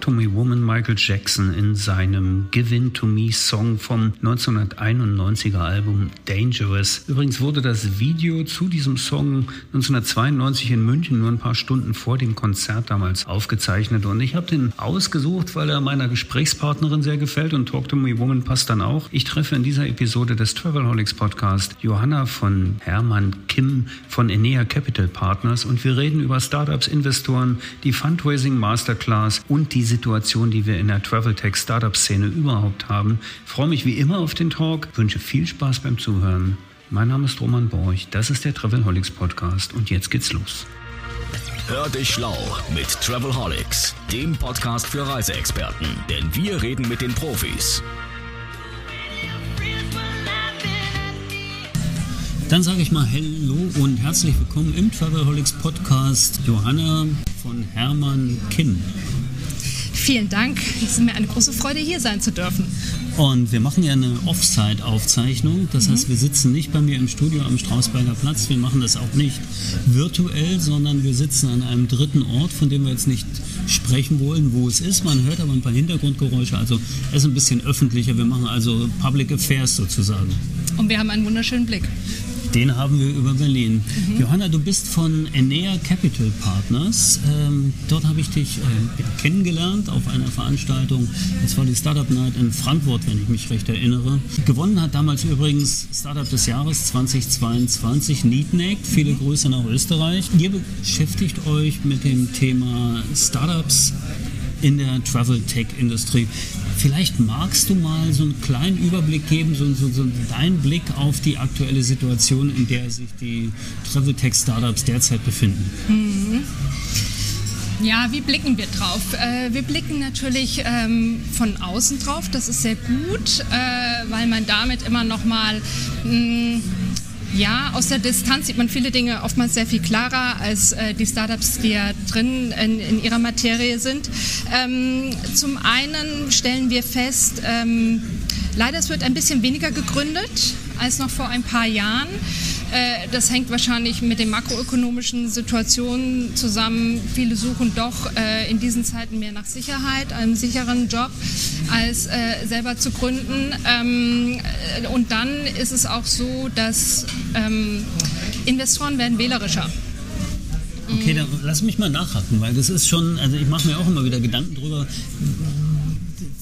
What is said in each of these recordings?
To Me Woman Michael Jackson in seinem Give In to Me Song vom 1991er Album Dangerous. Übrigens wurde das Video zu diesem Song 1992 in München nur ein paar Stunden vor dem Konzert damals aufgezeichnet und ich habe den ausgesucht, weil er meiner Gesprächspartnerin sehr gefällt und Talk to Me Woman passt dann auch. Ich treffe in dieser Episode des Travelholics Podcast Johanna von Hermann Kim von Enea Capital Partners und wir reden über Startups, Investoren, die Fundraising Masterclass und die Situation, die wir in der Travel Tech Startup Szene überhaupt haben. Ich freue mich wie immer auf den Talk, wünsche viel Spaß beim Zuhören. Mein Name ist Roman Borch, das ist der Travelholics Podcast und jetzt geht's los. Hör dich schlau mit Travelholics, dem Podcast für Reiseexperten, denn wir reden mit den Profis. Dann sage ich mal Hallo und herzlich willkommen im Travelholics Podcast Johanna von Hermann Kim. Vielen Dank. Es ist mir eine große Freude, hier sein zu dürfen. Und wir machen ja eine Offside-Aufzeichnung. Das mhm. heißt, wir sitzen nicht bei mir im Studio am Strausberger Platz. Wir machen das auch nicht virtuell, sondern wir sitzen an einem dritten Ort, von dem wir jetzt nicht sprechen wollen, wo es ist. Man hört aber ein paar Hintergrundgeräusche. Also es ist ein bisschen öffentlicher. Wir machen also Public Affairs sozusagen. Und wir haben einen wunderschönen Blick. Den haben wir über Berlin. Mhm. Johanna, du bist von Enea Capital Partners. Ähm, dort habe ich dich äh, kennengelernt auf einer Veranstaltung. Das war die Startup Night in Frankfurt, wenn ich mich recht erinnere. Gewonnen hat damals übrigens Startup des Jahres 2022 Neatnect. Viele Grüße nach Österreich. Ihr beschäftigt euch mit dem Thema Startups in der Travel Tech Industrie. Vielleicht magst du mal so einen kleinen Überblick geben, so, so, so deinen Blick auf die aktuelle Situation, in der sich die Travel Tech Startups derzeit befinden. Mhm. Ja, wie blicken wir drauf? Äh, wir blicken natürlich ähm, von außen drauf. Das ist sehr gut, äh, weil man damit immer noch mal mh, hm, ja, aus der Distanz sieht man viele Dinge oftmals sehr viel klarer als äh, die Startups, die ja drin in, in ihrer Materie sind. Ähm, zum einen stellen wir fest, ähm, leider es wird ein bisschen weniger gegründet als noch vor ein paar Jahren. Äh, das hängt wahrscheinlich mit den makroökonomischen Situationen zusammen. Viele suchen doch äh, in diesen Zeiten mehr nach Sicherheit, einem sicheren Job, als äh, selber zu gründen. Ähm, und dann ist es auch so, dass ähm, Investoren werden wählerischer. Okay, dann lass mich mal nachhaken, weil das ist schon, also ich mache mir auch immer wieder Gedanken drüber,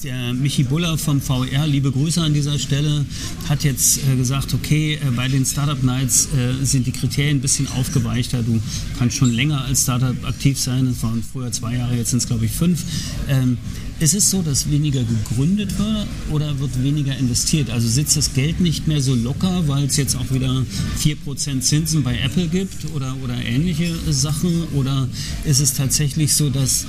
der Michi Buller vom VR, liebe Grüße an dieser Stelle, hat jetzt äh, gesagt, okay, äh, bei den Startup Nights äh, sind die Kriterien ein bisschen aufgeweichter. Du kannst schon länger als Startup aktiv sein. Das waren früher zwei Jahre, jetzt sind es glaube ich fünf. Ähm, ist es so, dass weniger gegründet wird oder wird weniger investiert? Also sitzt das Geld nicht mehr so locker, weil es jetzt auch wieder 4% Zinsen bei Apple gibt oder, oder ähnliche Sachen? Oder ist es tatsächlich so, dass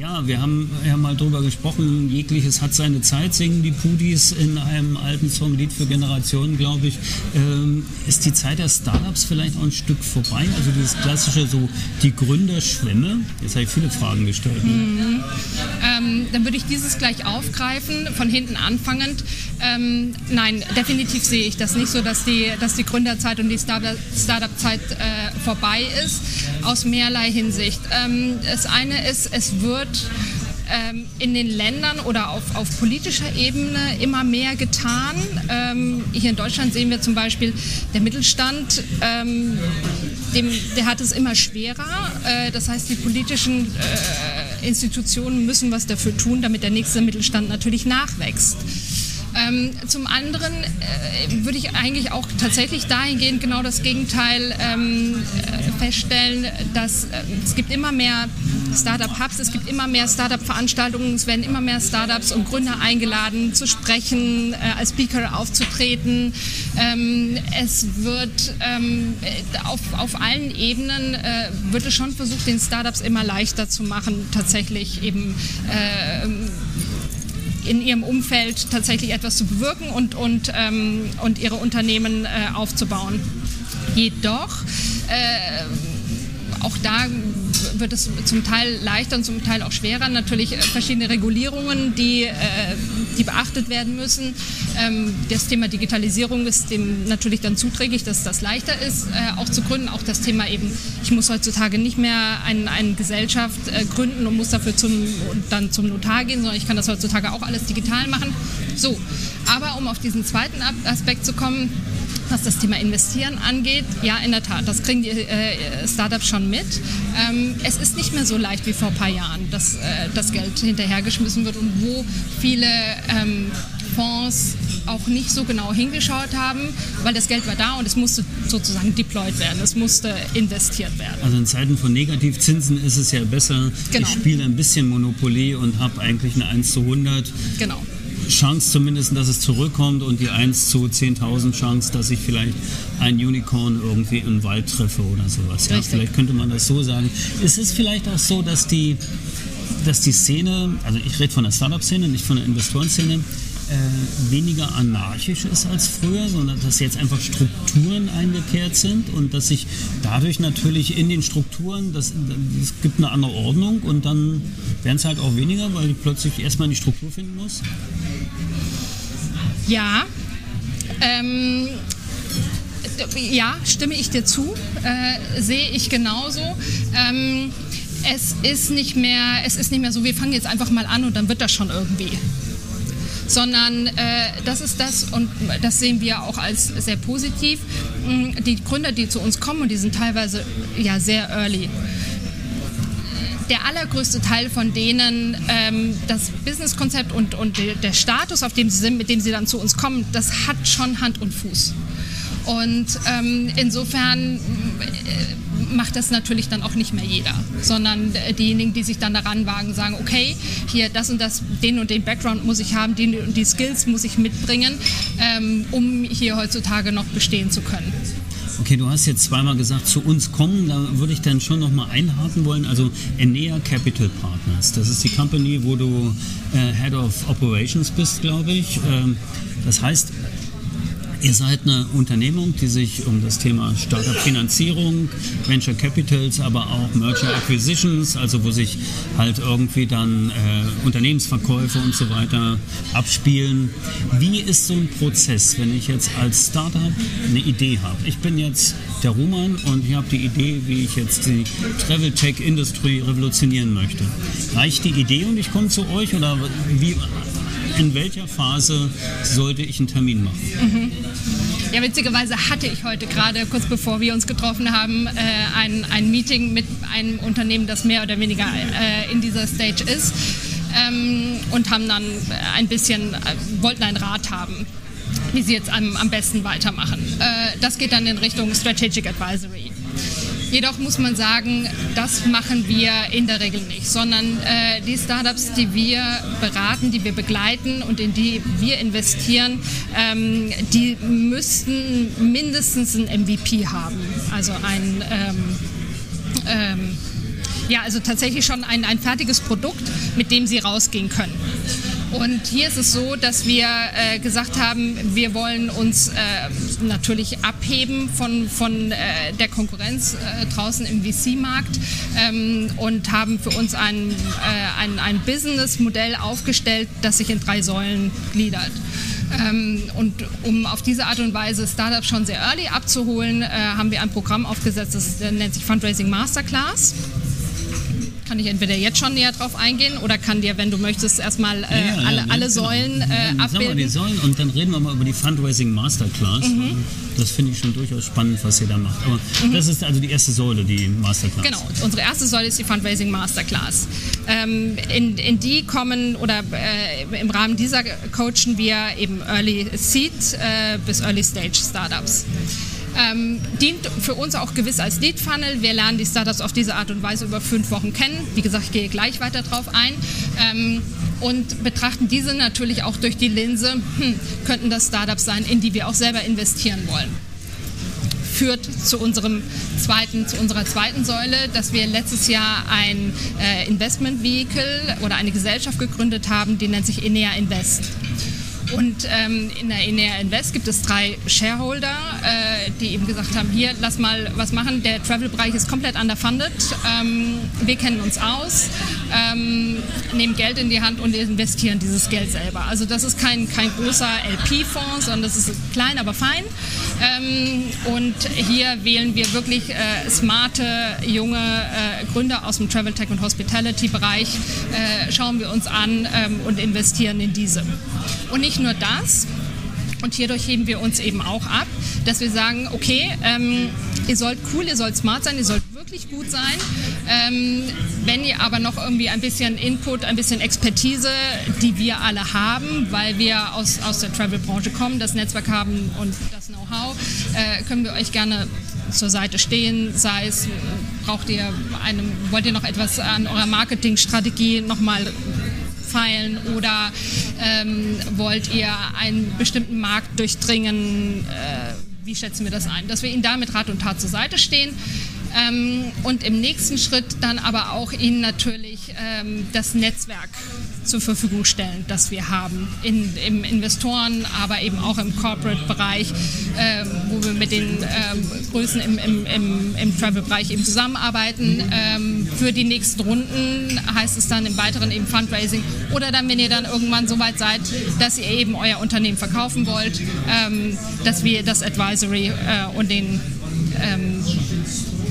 ja, wir haben ja mal drüber gesprochen, jegliches hat seine Zeit, singen die Pudis in einem alten Song, Lied für Generationen, glaube ich. Ähm, ist die Zeit der Startups vielleicht auch ein Stück vorbei? Also dieses klassische, so die Gründerschwemme? Jetzt habe ich viele Fragen gestellt. Ne? Mhm. Ähm, dann würde ich dieses gleich aufgreifen, von hinten anfangend. Ähm, nein, definitiv sehe ich das nicht so, dass die, dass die Gründerzeit und die Startup-Zeit äh, vorbei ist, aus mehrerlei Hinsicht. Ähm, das eine ist, es wird ähm, in den Ländern oder auf, auf politischer Ebene immer mehr getan. Ähm, hier in Deutschland sehen wir zum Beispiel, der Mittelstand, ähm, dem, der hat es immer schwerer. Äh, das heißt, die politischen äh, Institutionen müssen was dafür tun, damit der nächste Mittelstand natürlich nachwächst. Ähm, zum anderen äh, würde ich eigentlich auch tatsächlich dahingehend genau das Gegenteil ähm, äh, feststellen, dass äh, es gibt immer mehr Startup-Hubs, es gibt immer mehr Startup-Veranstaltungen, es werden immer mehr Startups und Gründer eingeladen zu sprechen, äh, als Speaker aufzutreten. Ähm, es wird ähm, auf, auf allen Ebenen äh, wird es schon versucht, den Startups immer leichter zu machen, tatsächlich eben äh, in ihrem Umfeld tatsächlich etwas zu bewirken und, und, ähm, und ihre Unternehmen äh, aufzubauen. Jedoch, äh, auch da wird es zum Teil leichter und zum Teil auch schwerer. Natürlich äh, verschiedene Regulierungen, die, äh, die beachtet werden müssen. Ähm, das Thema Digitalisierung ist dem natürlich dann zuträglich, dass das leichter ist, äh, auch zu gründen. Auch das Thema eben, ich muss heutzutage nicht mehr ein, eine Gesellschaft gründen und muss dafür zum, dann zum Notar gehen, sondern ich kann das heutzutage auch alles digital machen. So, aber um auf diesen zweiten Aspekt zu kommen, was das Thema Investieren angeht, ja, in der Tat, das kriegen die äh, Startups schon mit. Ähm, es ist nicht mehr so leicht wie vor ein paar Jahren, dass äh, das Geld hinterhergeschmissen wird und wo viele ähm, Fonds auch nicht so genau hingeschaut haben, weil das Geld war da und es musste sozusagen deployed werden, es musste investiert werden. Also in Zeiten von Negativzinsen ist es ja besser, genau. ich spiele ein bisschen Monopoly und habe eigentlich eine 1 zu 100. Genau. Chance zumindest, dass es zurückkommt und die 1 zu 10.000 Chance, dass ich vielleicht ein Unicorn irgendwie im Wald treffe oder sowas. Ja, vielleicht könnte man das so sagen. Ist es vielleicht auch so, dass die, dass die Szene, also ich rede von der Startup-Szene, nicht von der Investorenszene, äh, weniger anarchisch ist als früher, sondern dass jetzt einfach Strukturen eingekehrt sind und dass sich dadurch natürlich in den Strukturen, das, es gibt eine andere Ordnung und dann werden es halt auch weniger, weil ich plötzlich erstmal die Struktur finden muss. Ja. Ähm, ja, stimme ich dir zu, äh, sehe ich genauso. Ähm, es ist nicht mehr, es ist nicht mehr so, wir fangen jetzt einfach mal an und dann wird das schon irgendwie sondern äh, das ist das und das sehen wir auch als sehr positiv. Mm, die Gründer, die zu uns kommen, die sind teilweise ja sehr early, der allergrößte Teil von denen ähm, das Businesskonzept und, und der Status, auf dem sie sind, mit dem sie dann zu uns kommen, das hat schon Hand und Fuß. Und ähm, insofern äh, macht das natürlich dann auch nicht mehr jeder, sondern diejenigen, die sich dann daran wagen, sagen, okay, hier das und das, den und den Background muss ich haben, die und die Skills muss ich mitbringen, ähm, um hier heutzutage noch bestehen zu können. Okay, du hast jetzt zweimal gesagt, zu uns kommen, da würde ich dann schon nochmal einhaken wollen. Also Enea Capital Partners, das ist die Company, wo du äh, Head of Operations bist, glaube ich. Ähm, das heißt, Ihr seid eine Unternehmung, die sich um das Thema Startup-Finanzierung, Venture Capitals, aber auch Merger Acquisitions, also wo sich halt irgendwie dann äh, Unternehmensverkäufe und so weiter abspielen. Wie ist so ein Prozess, wenn ich jetzt als Startup eine Idee habe? Ich bin jetzt der Roman und ich habe die Idee, wie ich jetzt die Travel Tech Industry revolutionieren möchte. Reicht die Idee und ich komme zu euch oder wie in welcher Phase sollte ich einen Termin machen? Mhm. Ja, witzigerweise hatte ich heute gerade, kurz bevor wir uns getroffen haben, äh, ein, ein Meeting mit einem Unternehmen, das mehr oder weniger äh, in dieser Stage ist ähm, und haben dann ein bisschen, äh, wollten einen Rat haben wie sie jetzt am, am besten weitermachen. Äh, das geht dann in Richtung Strategic Advisory. Jedoch muss man sagen, das machen wir in der Regel nicht, sondern äh, die Startups, die wir beraten, die wir begleiten und in die wir investieren, ähm, die müssten mindestens ein MVP haben, also ein ähm, ähm, ja, also tatsächlich schon ein, ein fertiges Produkt, mit dem sie rausgehen können. Und hier ist es so, dass wir äh, gesagt haben, wir wollen uns äh, natürlich abheben von, von äh, der Konkurrenz äh, draußen im VC-Markt ähm, und haben für uns ein, äh, ein, ein Business-Modell aufgestellt, das sich in drei Säulen gliedert. Ähm, und um auf diese Art und Weise Startups schon sehr early abzuholen, äh, haben wir ein Programm aufgesetzt, das nennt sich Fundraising Masterclass kann ich entweder jetzt schon näher drauf eingehen oder kann dir, wenn du möchtest, erstmal äh, ja, ja, alle, ja, alle genau. Säulen äh, abbilden. die Säulen und dann reden wir mal über die Fundraising Masterclass. Mhm. Das finde ich schon durchaus spannend, was ihr da macht. Aber mhm. das ist also die erste Säule, die Masterclass. Genau, unsere erste Säule ist die Fundraising Masterclass. Ähm, in, in, die kommen oder äh, im Rahmen dieser coachen wir eben Early Seed äh, bis Early Stage Startups. Ähm, dient für uns auch gewiss als Lead Funnel. Wir lernen die Startups auf diese Art und Weise über fünf Wochen kennen. Wie gesagt, ich gehe gleich weiter drauf ein. Ähm, und betrachten diese natürlich auch durch die Linse, hm, könnten das Startups sein, in die wir auch selber investieren wollen führt zu unserem zweiten, zu unserer zweiten Säule, dass wir letztes Jahr ein äh, Investment Vehicle oder eine Gesellschaft gegründet haben, die nennt sich Enea Invest. Und ähm, in der Enea Invest gibt es drei Shareholder, äh, die eben gesagt haben, hier, lass mal was machen. Der Travel-Bereich ist komplett underfunded. Ähm, wir kennen uns aus, ähm, nehmen Geld in die Hand und investieren dieses Geld selber. Also das ist kein, kein großer LP-Fonds, sondern das ist klein, aber fein. Ähm, und hier wählen wir wirklich äh, smarte, junge äh, Gründer aus dem Travel Tech und Hospitality-Bereich, äh, schauen wir uns an ähm, und investieren in diese. Und nicht nur das, und hierdurch heben wir uns eben auch ab, dass wir sagen, okay, ähm, ihr sollt cool, ihr sollt smart sein, ihr sollt wirklich gut sein. Ähm, wenn ihr aber noch irgendwie ein bisschen Input, ein bisschen Expertise, die wir alle haben, weil wir aus, aus der Travel-Branche kommen, das Netzwerk haben und das Know-how, äh, können wir euch gerne zur Seite stehen, sei es, braucht ihr einem, wollt ihr noch etwas an eurer Marketingstrategie nochmal feilen oder ähm, wollt ihr einen bestimmten Markt durchdringen? Äh, wie schätzen wir das ein? Dass wir Ihnen da mit Rat und Tat zur Seite stehen. Ähm, und im nächsten Schritt dann aber auch Ihnen natürlich ähm, das Netzwerk zur Verfügung stellen, das wir haben in, im Investoren, aber eben auch im Corporate-Bereich, ähm, wo wir mit den ähm, Größen im, im, im, im Travel-Bereich eben zusammenarbeiten. Ähm, für die nächsten Runden heißt es dann im weiteren eben Fundraising oder dann, wenn ihr dann irgendwann so weit seid, dass ihr eben euer Unternehmen verkaufen wollt, ähm, dass wir das Advisory äh, und den ähm,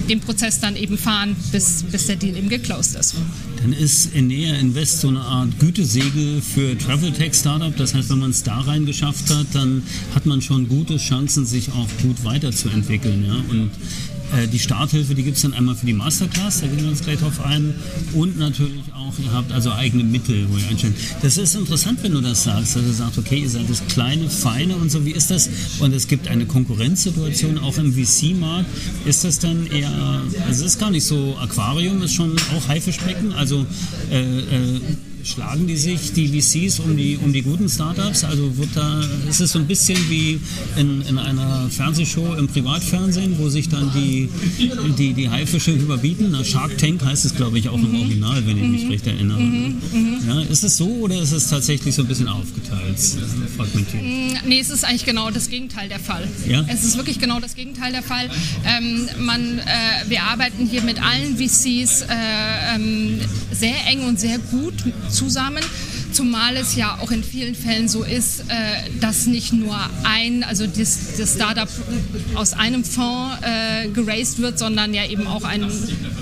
den Prozess dann eben fahren, bis, bis der Deal eben geclosed ist. Dann ist Enea Invest so eine Art Gütesegel für Travel Tech Startup. Das heißt, wenn man es da rein geschafft hat, dann hat man schon gute Chancen, sich auch gut weiterzuentwickeln. Ja? Und äh, die Starthilfe, die gibt es dann einmal für die Masterclass, da gehen wir uns gleich drauf ein. Und natürlich auch, ihr habt also eigene Mittel, wo ihr einstellt. Das ist interessant, wenn du das sagst, dass du sagst, okay, ihr seid das kleine, feine und so, wie ist das? Und es gibt eine Konkurrenzsituation auch im VC-Markt. Ist das dann eher, also es ist gar nicht so Aquarium, ist schon auch Haifischbecken, also äh, äh, schlagen die sich, die VCs, um die, um die guten Startups? Also wird da, ist es so ein bisschen wie in, in einer Fernsehshow im Privatfernsehen, wo sich dann die, die, die Haifische überbieten? Na, Shark Tank heißt es, glaube ich, auch im Original, wenn ich mich recht erinnere. Ja, ist es so oder ist es tatsächlich so ein bisschen aufgeteilt, fragmentiert? Nee, es ist eigentlich genau das Gegenteil der Fall. Ja? Es ist wirklich genau das Gegenteil der Fall. Ähm, man, äh, wir arbeiten hier mit allen VCs äh, ähm, sehr eng und sehr gut zusammen. Zumal es ja auch in vielen Fällen so ist, äh, dass nicht nur ein, also das, das Startup aus einem Fonds äh, geraced wird, sondern ja eben auch ein,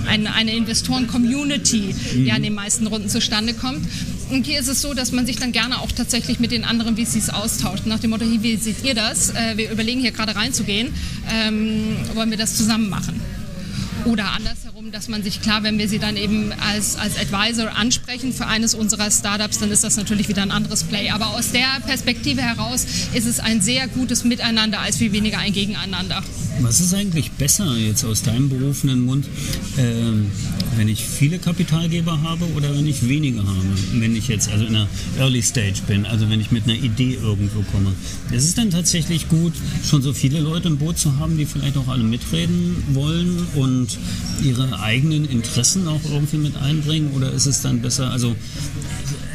ein, eine Investoren-Community, die an den meisten Runden zustande kommt. Und hier ist es so, dass man sich dann gerne auch tatsächlich mit den anderen VCs austauscht. Nach dem Motto, wie seht ihr das? Äh, wir überlegen hier gerade reinzugehen. Ähm, wollen wir das zusammen machen? Oder andersherum, dass man sich klar, wenn wir sie dann eben als, als Advisor ansprechen für eines unserer Startups, dann ist das natürlich wieder ein anderes Play. Aber aus der Perspektive heraus ist es ein sehr gutes Miteinander als viel weniger ein Gegeneinander. Was ist eigentlich besser jetzt aus deinem berufenen Mund, ähm, wenn ich viele Kapitalgeber habe oder wenn ich weniger habe? Wenn ich jetzt also in einer Early Stage bin, also wenn ich mit einer Idee irgendwo komme. Ist es dann tatsächlich gut, schon so viele Leute im Boot zu haben, die vielleicht auch alle mitreden wollen und ihre eigenen Interessen auch irgendwie mit einbringen? Oder ist es dann besser, also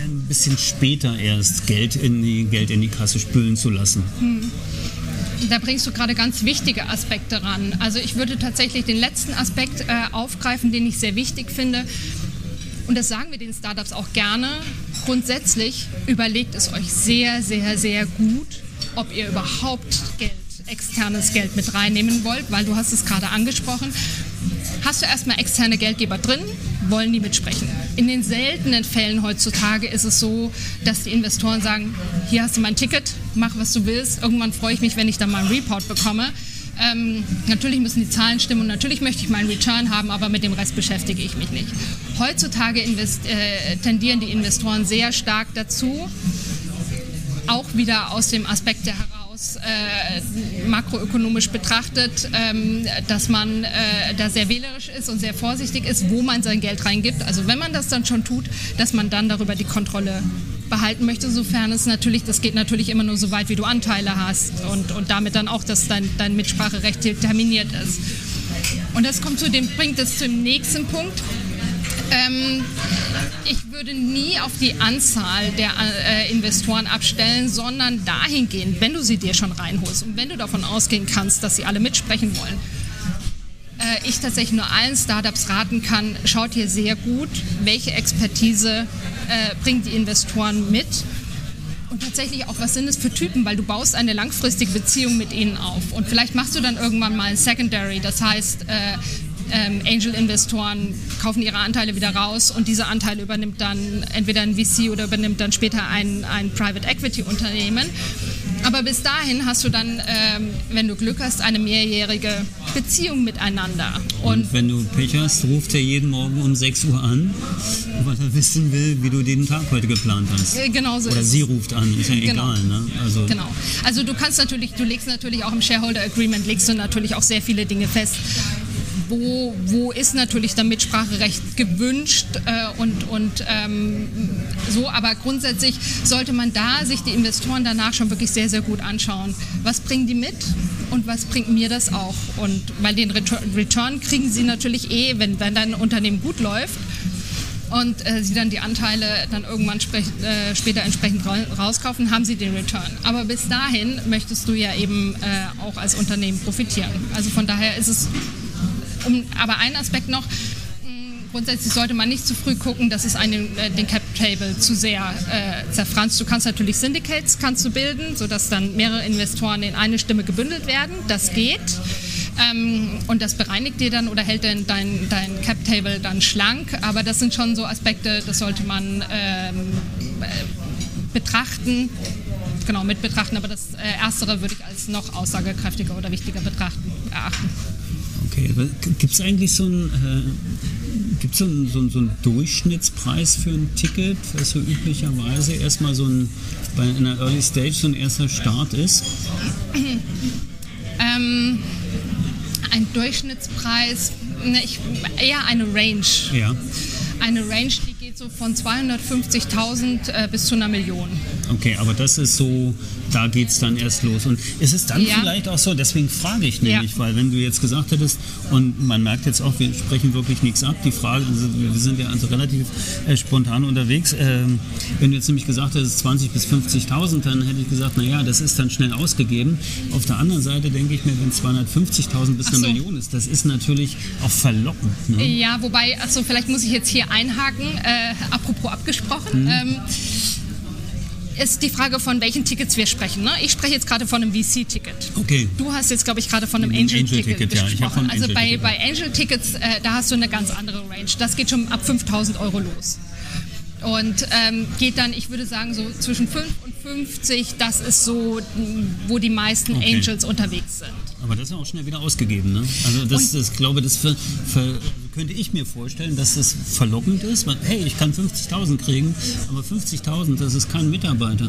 ein bisschen später erst Geld in die, Geld in die Kasse spülen zu lassen? Da bringst du gerade ganz wichtige Aspekte ran. Also ich würde tatsächlich den letzten Aspekt äh, aufgreifen, den ich sehr wichtig finde. Und das sagen wir den Startups auch gerne. Grundsätzlich überlegt es euch sehr, sehr, sehr gut, ob ihr überhaupt Geld, externes Geld mit reinnehmen wollt, weil du hast es gerade angesprochen. Hast du erstmal externe Geldgeber drin, wollen die mitsprechen. In den seltenen Fällen heutzutage ist es so, dass die Investoren sagen, hier hast du mein Ticket, mach was du willst. Irgendwann freue ich mich, wenn ich dann mal einen Report bekomme. Ähm, natürlich müssen die Zahlen stimmen und natürlich möchte ich meinen Return haben, aber mit dem Rest beschäftige ich mich nicht. Heutzutage äh, tendieren die Investoren sehr stark dazu, auch wieder aus dem Aspekt der heraus äh, makroökonomisch betrachtet, ähm, dass man äh, da sehr wählerisch ist und sehr vorsichtig ist, wo man sein Geld reingibt. Also wenn man das dann schon tut, dass man dann darüber die Kontrolle behalten möchte, sofern es natürlich, das geht natürlich immer nur so weit, wie du Anteile hast und, und damit dann auch, dass dein, dein Mitspracherecht terminiert ist. Und das kommt zu dem, bringt es zum nächsten Punkt. Ähm, ich würde nie auf die Anzahl der äh, Investoren abstellen, sondern dahingehend, wenn du sie dir schon reinholst und wenn du davon ausgehen kannst, dass sie alle mitsprechen wollen, äh, ich tatsächlich nur allen Startups raten kann, schaut hier sehr gut, welche Expertise äh, bringen die Investoren mit. Und tatsächlich auch, was sind es für Typen, weil du baust eine langfristige Beziehung mit ihnen auf. Und vielleicht machst du dann irgendwann mal ein Secondary, das heißt, äh, ähm, Angel-Investoren kaufen ihre Anteile wieder raus und diese Anteile übernimmt dann entweder ein VC oder übernimmt dann später ein, ein Private Equity-Unternehmen. Aber bis dahin hast du dann, ähm, wenn du Glück hast, eine mehrjährige Beziehung miteinander. Und, und, wenn du Pech hast, ruft er jeden Morgen um 6 Uhr an, weil er wissen will, wie du den Tag heute geplant hast. Äh, genau so Oder sie ruft an, ist ja genau. egal. Ne? Also genau. Also du kannst natürlich, du legst natürlich auch im Shareholder Agreement, legst du natürlich auch sehr viele Dinge fest wo, wo ist natürlich dann Mitspracherecht gewünscht äh, und, und ähm, so, aber grundsätzlich sollte man da sich die Investoren danach schon wirklich sehr, sehr gut anschauen. Was bringen die mit und was bringt mir das auch? Und weil den Return kriegen sie natürlich eh, wenn, wenn dein Unternehmen gut läuft und äh, sie dann die Anteile dann irgendwann äh, später entsprechend ra rauskaufen, haben sie den Return. Aber bis dahin möchtest du ja eben äh, auch als Unternehmen profitieren. Also von daher ist es um, aber ein Aspekt noch, mm, grundsätzlich sollte man nicht zu früh gucken, dass es einen, äh, den Cap Table zu sehr äh, zerfranst. Du kannst natürlich Syndicates kannst du bilden, sodass dann mehrere Investoren in eine Stimme gebündelt werden. Das geht. Ähm, und das bereinigt dir dann oder hält dein, dein, dein Cap Table dann schlank. Aber das sind schon so Aspekte, das sollte man ähm, äh, betrachten. Genau, mit betrachten, aber das äh, Erstere würde ich als noch aussagekräftiger oder wichtiger betrachten, erachten. Okay, gibt es eigentlich so einen, äh, gibt's so, einen, so, so einen Durchschnittspreis für ein Ticket, was so üblicherweise erstmal so ein, bei einer Early Stage so ein erster Start ist? Ähm, ein Durchschnittspreis, ne, ich, eher eine Range. Ja. Eine Range, die geht so von 250.000 äh, bis zu einer Million. Okay, aber das ist so da geht es dann erst los. Und ist es dann ja. vielleicht auch so, deswegen frage ich nämlich, ja. weil wenn du jetzt gesagt hättest, und man merkt jetzt auch, wir sprechen wirklich nichts ab, die Frage, also wir sind ja also relativ äh, spontan unterwegs, äh, wenn du jetzt nämlich gesagt hättest 20.000 bis 50.000, dann hätte ich gesagt, naja, das ist dann schnell ausgegeben. Auf der anderen Seite denke ich mir, wenn 250.000 bis so. eine Million ist, das ist natürlich auch verlockend. Ne? Ja, wobei, also vielleicht muss ich jetzt hier einhaken, äh, apropos abgesprochen. Mhm. Ähm, ist die Frage, von welchen Tickets wir sprechen. Ne? Ich spreche jetzt gerade von einem VC-Ticket. Okay. Du hast jetzt, glaube ich, gerade von einem Angel-Ticket Angel gesprochen. Ja, also bei, bei Angel-Tickets, äh, da hast du eine ganz andere Range. Das geht schon ab 5000 Euro los. Und ähm, geht dann, ich würde sagen, so zwischen 5 und 50, das ist so, wo die meisten okay. Angels unterwegs sind. Aber das ist ja auch schnell wieder ausgegeben, ne? Also das, das glaube das für, für, könnte ich mir vorstellen, dass das verlockend ist, weil hey, ich kann 50.000 kriegen, aber 50.000, das ist kein Mitarbeiter.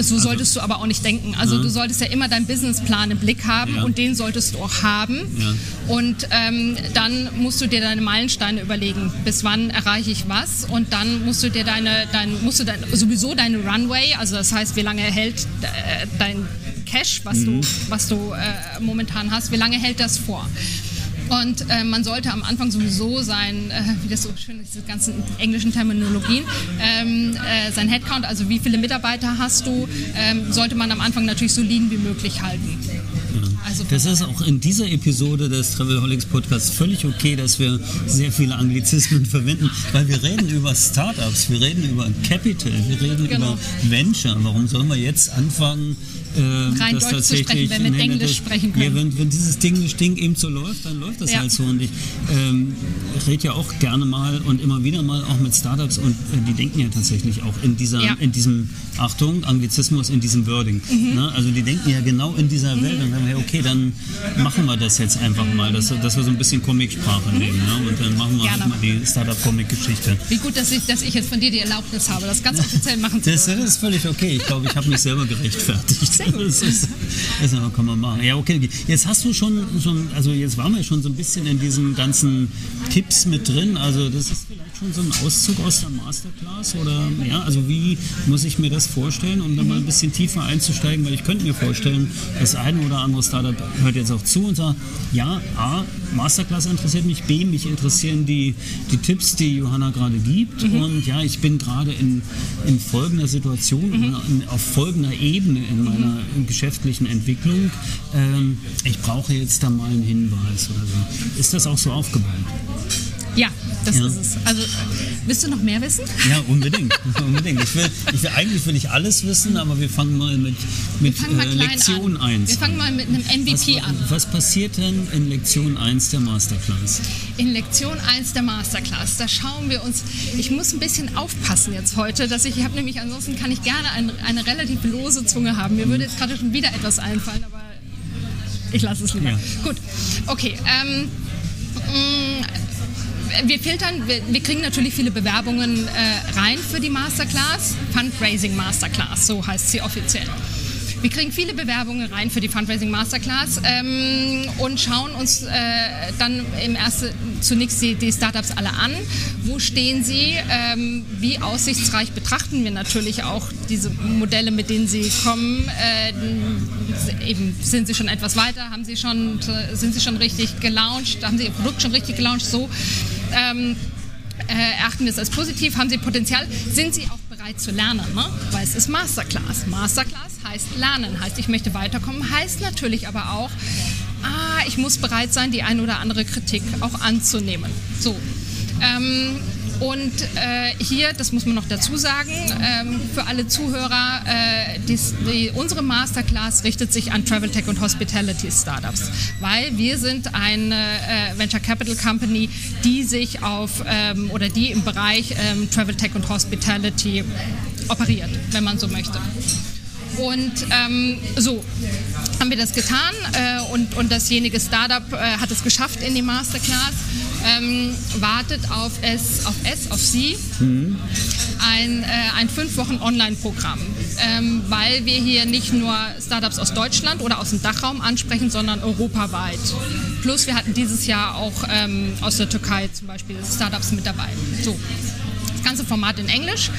So solltest also, du aber auch nicht denken. Also ja. du solltest ja immer deinen Businessplan im Blick haben ja. und den solltest du auch haben. Ja. Und ähm, dann musst du dir deine Meilensteine überlegen, bis wann erreiche ich was. Und dann musst du dir deine, dein, musst du dein, sowieso deine Runway, also das heißt, wie lange hält äh, dein Cash, was mhm. du, was du äh, momentan hast, wie lange hält das vor? Und äh, man sollte am Anfang sowieso sein, äh, wie das so schön ist, diese ganzen englischen Terminologien, ähm, äh, sein Headcount, also wie viele Mitarbeiter hast du, ähm, sollte man am Anfang natürlich so lean wie möglich halten. Also das ist auch in dieser Episode des Travelholics Podcasts völlig okay, dass wir sehr viele Anglizismen verwenden, weil wir reden über Startups, wir reden über Capital, wir reden genau. über Venture. Warum sollen wir jetzt anfangen, äh, rein Deutsch zu sprechen, wenn wir nee, Englisch das, sprechen können. Ja, wenn, wenn dieses Ding, Ding eben so läuft, dann läuft das ja. halt so. Und ich ähm, rede ja auch gerne mal und immer wieder mal auch mit Startups und äh, die denken ja tatsächlich auch in, dieser, ja. in diesem, Achtung, Anglizismus, in diesem Wording. Mhm. Ne? Also die denken ja genau in dieser Welt mhm. und sagen, hey, okay, dann machen wir das jetzt einfach mal, dass, dass wir so ein bisschen Comicsprache mhm. nehmen. Ne? Und dann machen wir halt mal die Startup-Comic-Geschichte. Wie gut, dass ich, dass ich jetzt von dir die Erlaubnis habe, das ganz offiziell machen zu das, das ist völlig okay. Ich glaube, ich habe mich selber gerechtfertigt. Das, ist, das kann man machen. Ja, okay. Jetzt hast du schon, schon, also jetzt waren wir schon so ein bisschen in diesen ganzen Tipps mit drin. Also das ist vielleicht schon so einen Auszug aus der Masterclass? Oder ja, also wie muss ich mir das vorstellen, um da mal ein bisschen tiefer einzusteigen? Weil ich könnte mir vorstellen, das eine oder andere Startup hört jetzt auch zu und sagt, ja, A, Masterclass interessiert mich, B, mich interessieren die, die Tipps, die Johanna gerade gibt. Mhm. Und ja, ich bin gerade in, in folgender Situation, mhm. in, auf folgender Ebene in meiner mhm. geschäftlichen Entwicklung. Ähm, ich brauche jetzt da mal einen Hinweis oder so. Ist das auch so aufgebaut? Ja, das ja. ist es. Also, willst du noch mehr wissen? Ja, unbedingt. unbedingt. Ich will, ich will, eigentlich will ich alles wissen, aber wir fangen mal mit, mit äh, Lektion 1 Wir fangen mal mit einem MVP was, an. Was passiert denn in Lektion 1 der Masterclass? In Lektion 1 der Masterclass, da schauen wir uns, ich muss ein bisschen aufpassen jetzt heute, dass ich, ich habe nämlich, ansonsten kann ich gerne ein, eine relativ lose Zunge haben. Mir würde jetzt gerade schon wieder etwas einfallen, aber ich lasse es lieber. Ja. Gut, okay. Ähm, mh, wir filtern, wir, wir, kriegen natürlich viele Bewerbungen äh, rein für die Masterclass, Fundraising Masterclass, so heißt sie offiziell. Wir kriegen viele Bewerbungen rein für die Fundraising Masterclass ähm, und schauen uns äh, dann im ersten zunächst die, die, Startups alle an. Wo stehen sie? Ähm, wie aussichtsreich betrachten wir natürlich auch diese Modelle, mit denen sie kommen? Äh, eben sind sie schon etwas weiter? Haben sie schon, sind sie schon richtig gelauncht? Haben sie ihr Produkt schon richtig gelauncht? So ähm, äh, erachten es als positiv. Haben sie Potenzial? Sind sie auch bereit zu lernen? Ne? Weil es ist Masterclass. Masterclass heißt lernen, heißt ich möchte weiterkommen, heißt natürlich aber auch, ah, ich muss bereit sein, die ein oder andere Kritik auch anzunehmen. So. Ähm, und äh, hier, das muss man noch dazu sagen, ähm, für alle Zuhörer, äh, dies, die, unsere Masterclass richtet sich an Travel Tech und Hospitality Startups, weil wir sind eine äh, Venture Capital Company, die sich auf ähm, oder die im Bereich ähm, Travel Tech und Hospitality operiert, wenn man so möchte. Und ähm, so haben wir das getan äh, und, und dasjenige Startup äh, hat es geschafft in die Masterclass. Ähm, wartet auf S, auf S, auf Sie, mhm. ein, äh, ein fünf Wochen Online-Programm, ähm, weil wir hier nicht nur Startups aus Deutschland oder aus dem Dachraum ansprechen, sondern europaweit. Plus wir hatten dieses Jahr auch ähm, aus der Türkei zum Beispiel Startups mit dabei. So, das ganze Format in Englisch.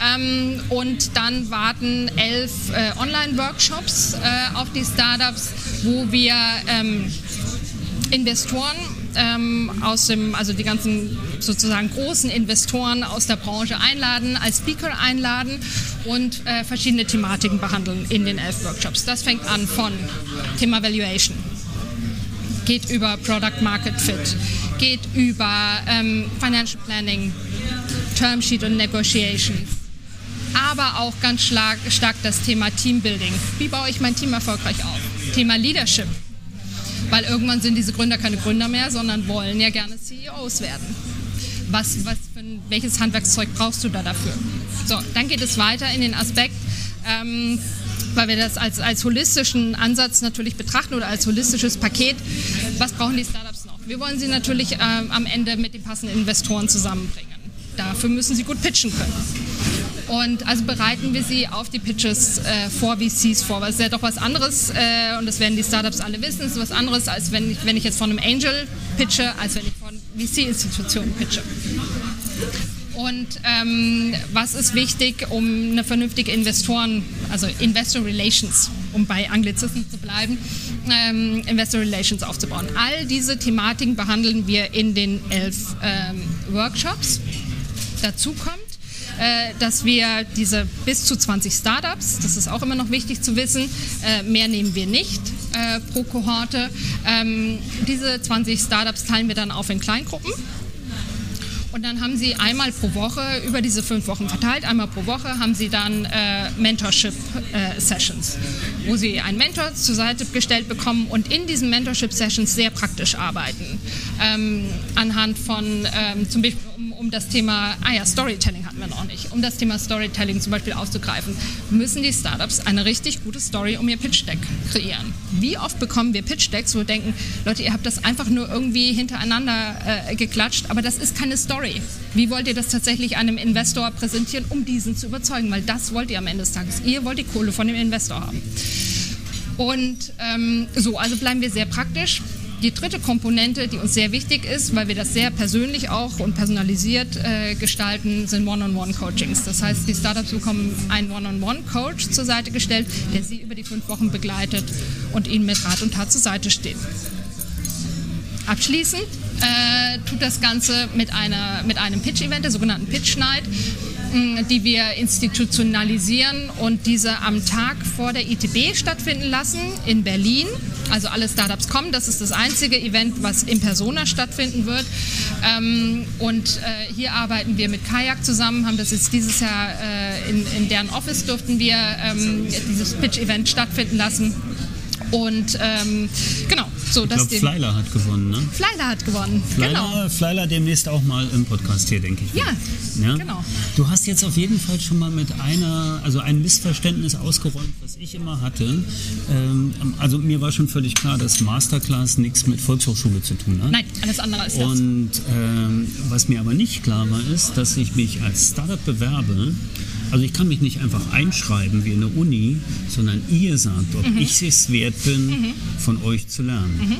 Ähm, und dann warten elf äh, Online-Workshops äh, auf die Startups, wo wir ähm, Investoren ähm, aus dem, also die ganzen sozusagen großen Investoren aus der Branche einladen, als Speaker einladen und äh, verschiedene Thematiken behandeln in den elf Workshops. Das fängt an von Thema Valuation, geht über Product Market Fit, geht über ähm, Financial Planning, Term Sheet und Negotiation, aber auch ganz stark das Thema Teambuilding. Wie baue ich mein Team erfolgreich auf? Thema Leadership. Weil irgendwann sind diese Gründer keine Gründer mehr, sondern wollen ja gerne CEOs werden. Was, was für welches Handwerkszeug brauchst du da dafür? So, dann geht es weiter in den Aspekt, ähm, weil wir das als, als holistischen Ansatz natürlich betrachten oder als holistisches Paket. Was brauchen die Startups noch? Wir wollen sie natürlich ähm, am Ende mit den passenden Investoren zusammenbringen. Dafür müssen sie gut pitchen können. Und also bereiten wir sie auf die Pitches äh, vor VCs vor. Weil es ist ja doch was anderes, äh, und das werden die Startups alle wissen, es ist was anderes, als wenn ich, wenn ich jetzt von einem Angel pitche, als wenn ich von VC-Institutionen pitche. Und ähm, was ist wichtig, um eine vernünftige Investoren, also Investor Relations, um bei Anglizismen zu bleiben, ähm, Investor Relations aufzubauen. All diese Thematiken behandeln wir in den elf ähm, Workshops. Dazu kommt, äh, dass wir diese bis zu 20 Startups, das ist auch immer noch wichtig zu wissen, äh, mehr nehmen wir nicht äh, pro Kohorte. Ähm, diese 20 Startups teilen wir dann auf in Kleingruppen. Und dann haben Sie einmal pro Woche, über diese fünf Wochen verteilt, einmal pro Woche haben Sie dann äh, Mentorship-Sessions, äh, wo Sie einen Mentor zur Seite gestellt bekommen und in diesen Mentorship-Sessions sehr praktisch arbeiten. Ähm, anhand von, ähm, zum Beispiel um, um das Thema, ah ja, Storytelling um das Thema Storytelling zum Beispiel aufzugreifen, müssen die Startups eine richtig gute Story um ihr Pitch-Deck kreieren. Wie oft bekommen wir Pitch-Decks, wo wir denken, Leute, ihr habt das einfach nur irgendwie hintereinander äh, geklatscht, aber das ist keine Story. Wie wollt ihr das tatsächlich einem Investor präsentieren, um diesen zu überzeugen? Weil das wollt ihr am Ende des Tages. Ihr wollt die Kohle von dem Investor haben. Und ähm, so, also bleiben wir sehr praktisch. Die dritte Komponente, die uns sehr wichtig ist, weil wir das sehr persönlich auch und personalisiert äh, gestalten, sind One-on-One-Coachings. Das heißt, die Startups bekommen einen One-on-One-Coach zur Seite gestellt, der sie über die fünf Wochen begleitet und ihnen mit Rat und Tat zur Seite steht. Abschließend äh, tut das Ganze mit, einer, mit einem Pitch-Event, der sogenannten Pitch Night, die wir institutionalisieren und diese am Tag vor der ITB stattfinden lassen in Berlin. Also alle Startups kommen. Das ist das einzige Event, was in Persona stattfinden wird. Ähm, und äh, hier arbeiten wir mit Kajak zusammen, haben das jetzt dieses Jahr äh, in, deren Office durften wir ähm, dieses Pitch-Event stattfinden lassen. Und ähm, genau, so ich glaube, Flyler hat gewonnen, ne? Flyler hat gewonnen. Flyler, genau. Flyler demnächst auch mal im Podcast hier, denke ich. Ja, ja, genau. Du hast jetzt auf jeden Fall schon mal mit einer, also ein Missverständnis ausgeräumt, was ich immer hatte. Ähm, also mir war schon völlig klar, dass Masterclass nichts mit Volkshochschule zu tun hat. Nein, alles andere als das. Und ähm, was mir aber nicht klar war, ist, dass ich mich als Startup bewerbe. Also ich kann mich nicht einfach einschreiben wie in der Uni, sondern ihr sagt, ob ich es wert bin, von euch zu lernen.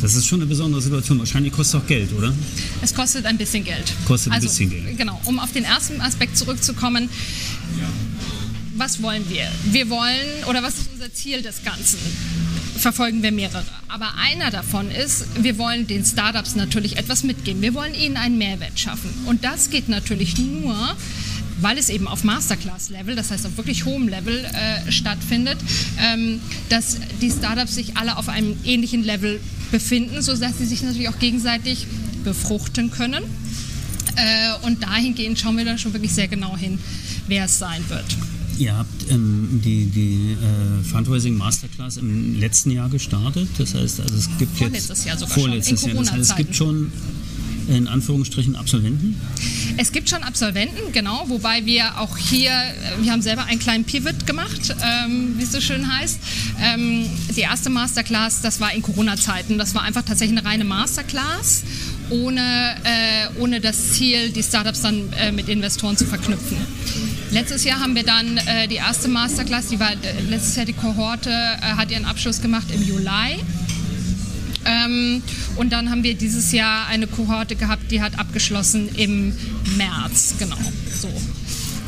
Das ist schon eine besondere Situation. Wahrscheinlich kostet es auch Geld, oder? Es kostet ein bisschen Geld. Kostet ein also, bisschen Geld. Genau, um auf den ersten Aspekt zurückzukommen. Was wollen wir? Wir wollen, oder was ist unser Ziel des Ganzen? Verfolgen wir mehrere. Aber einer davon ist, wir wollen den Startups natürlich etwas mitgeben. Wir wollen ihnen einen Mehrwert schaffen. Und das geht natürlich nur, weil es eben auf Masterclass-Level, das heißt auf wirklich hohem Level äh, stattfindet, ähm, dass die Startups sich alle auf einem ähnlichen Level befinden, sodass sie sich natürlich auch gegenseitig befruchten können. Äh, und dahingehend schauen wir da schon wirklich sehr genau hin, wer es sein wird. Ihr habt ähm, die, die äh, Fundraising Masterclass im letzten Jahr gestartet. Das heißt, also es gibt Vorletztes jetzt Jahr sogar schon, vorletztes in Jahr. Das heißt, es gibt schon in Anführungsstrichen Absolventen. Es gibt schon Absolventen, genau, wobei wir auch hier, äh, wir haben selber einen kleinen Pivot gemacht, ähm, wie es so schön heißt. Ähm, die erste Masterclass, das war in Corona-Zeiten, das war einfach tatsächlich eine reine Masterclass. Ohne, äh, ohne das Ziel, die Startups dann äh, mit Investoren zu verknüpfen. Letztes Jahr haben wir dann äh, die erste Masterclass, die war äh, letztes Jahr die Kohorte, äh, hat ihren Abschluss gemacht im Juli. Ähm, und dann haben wir dieses Jahr eine Kohorte gehabt, die hat abgeschlossen im März, genau. So.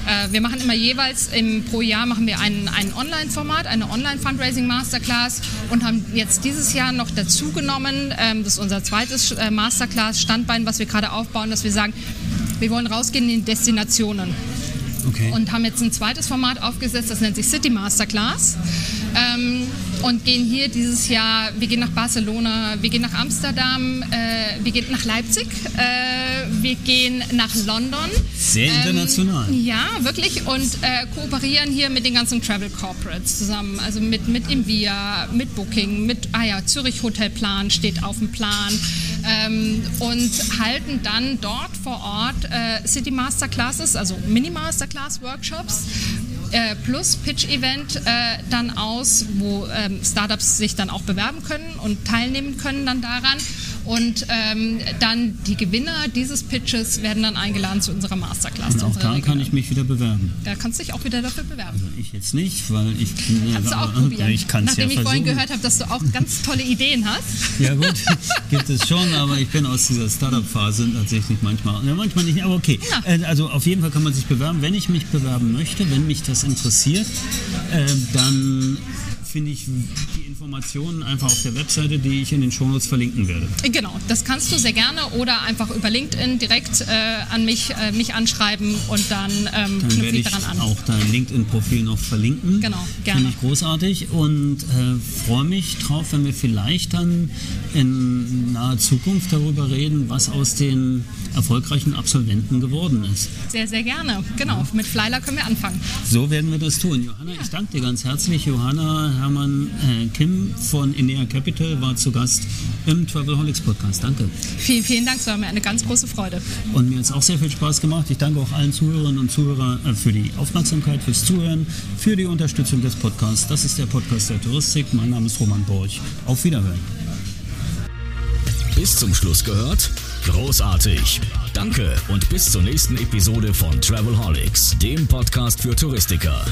Äh, wir machen immer jeweils im, pro Jahr machen wir ein, ein Online-Format, eine Online-Fundraising Masterclass und haben jetzt dieses Jahr noch dazu genommen, ähm, das ist unser zweites äh, Masterclass-Standbein, was wir gerade aufbauen, dass wir sagen, wir wollen rausgehen in Destinationen. Okay. Und haben jetzt ein zweites Format aufgesetzt, das nennt sich City Masterclass. Ähm, und gehen hier dieses Jahr, wir gehen nach Barcelona, wir gehen nach Amsterdam, äh, wir gehen nach Leipzig, äh, wir gehen nach London. Sehr international. Ähm, ja, wirklich. Und äh, kooperieren hier mit den ganzen Travel Corporates zusammen. Also mit, mit Invia, mit Booking, mit, ah ja, Zürich Hotelplan steht auf dem Plan. Ähm, und halten dann dort vor Ort äh, City Masterclasses, also Mini Masterclass Workshops äh, plus Pitch-Event äh, dann aus, wo ähm, Startups sich dann auch bewerben können und teilnehmen können dann daran. Und ähm, dann die Gewinner dieses Pitches werden dann eingeladen zu unserer Masterclass. Und auch da kann ich mich wieder bewerben. Da kannst du dich auch wieder dafür bewerben. Also ich jetzt nicht, weil ich bin Kannst du auch probieren. Ich kann es ja Nachdem ich vorhin versuchen. gehört habe, dass du auch ganz tolle Ideen hast. Ja gut, gibt es schon, aber ich bin aus dieser Startup-Phase tatsächlich manchmal, ja, manchmal nicht, aber okay. Ja. Äh, Also auf jeden Fall kann man sich bewerben. Wenn ich mich bewerben möchte, wenn mich das interessiert, äh, dann finde ich die Informationen einfach auf der Webseite, die ich in den Shownotes verlinken werde. Genau, das kannst du sehr gerne oder einfach über LinkedIn direkt äh, an mich, äh, mich anschreiben und dann ähm, Dann werde ich daran an. auch dein LinkedIn-Profil noch verlinken. Genau, gerne. Finde ich großartig und äh, freue mich drauf, wenn wir vielleicht dann in naher Zukunft darüber reden, was aus den erfolgreichen Absolventen geworden ist. Sehr, sehr gerne. Genau, mit Flyler können wir anfangen. So werden wir das tun. Johanna, ich danke dir ganz herzlich. Johanna Hermann äh, Kim von Inea Capital war zu Gast im Travelholics Podcast. Danke. Vielen, vielen Dank, es war mir eine ganz große Freude. Und mir hat es auch sehr viel Spaß gemacht. Ich danke auch allen Zuhörerinnen und Zuhörern äh, für die Aufmerksamkeit, fürs Zuhören, für die Unterstützung des Podcasts. Das ist der Podcast der Touristik. Mein Name ist Roman Borch. Auf Wiederhören. Bis zum Schluss gehört? Großartig. Danke und bis zur nächsten Episode von Travelholics, dem Podcast für Touristiker.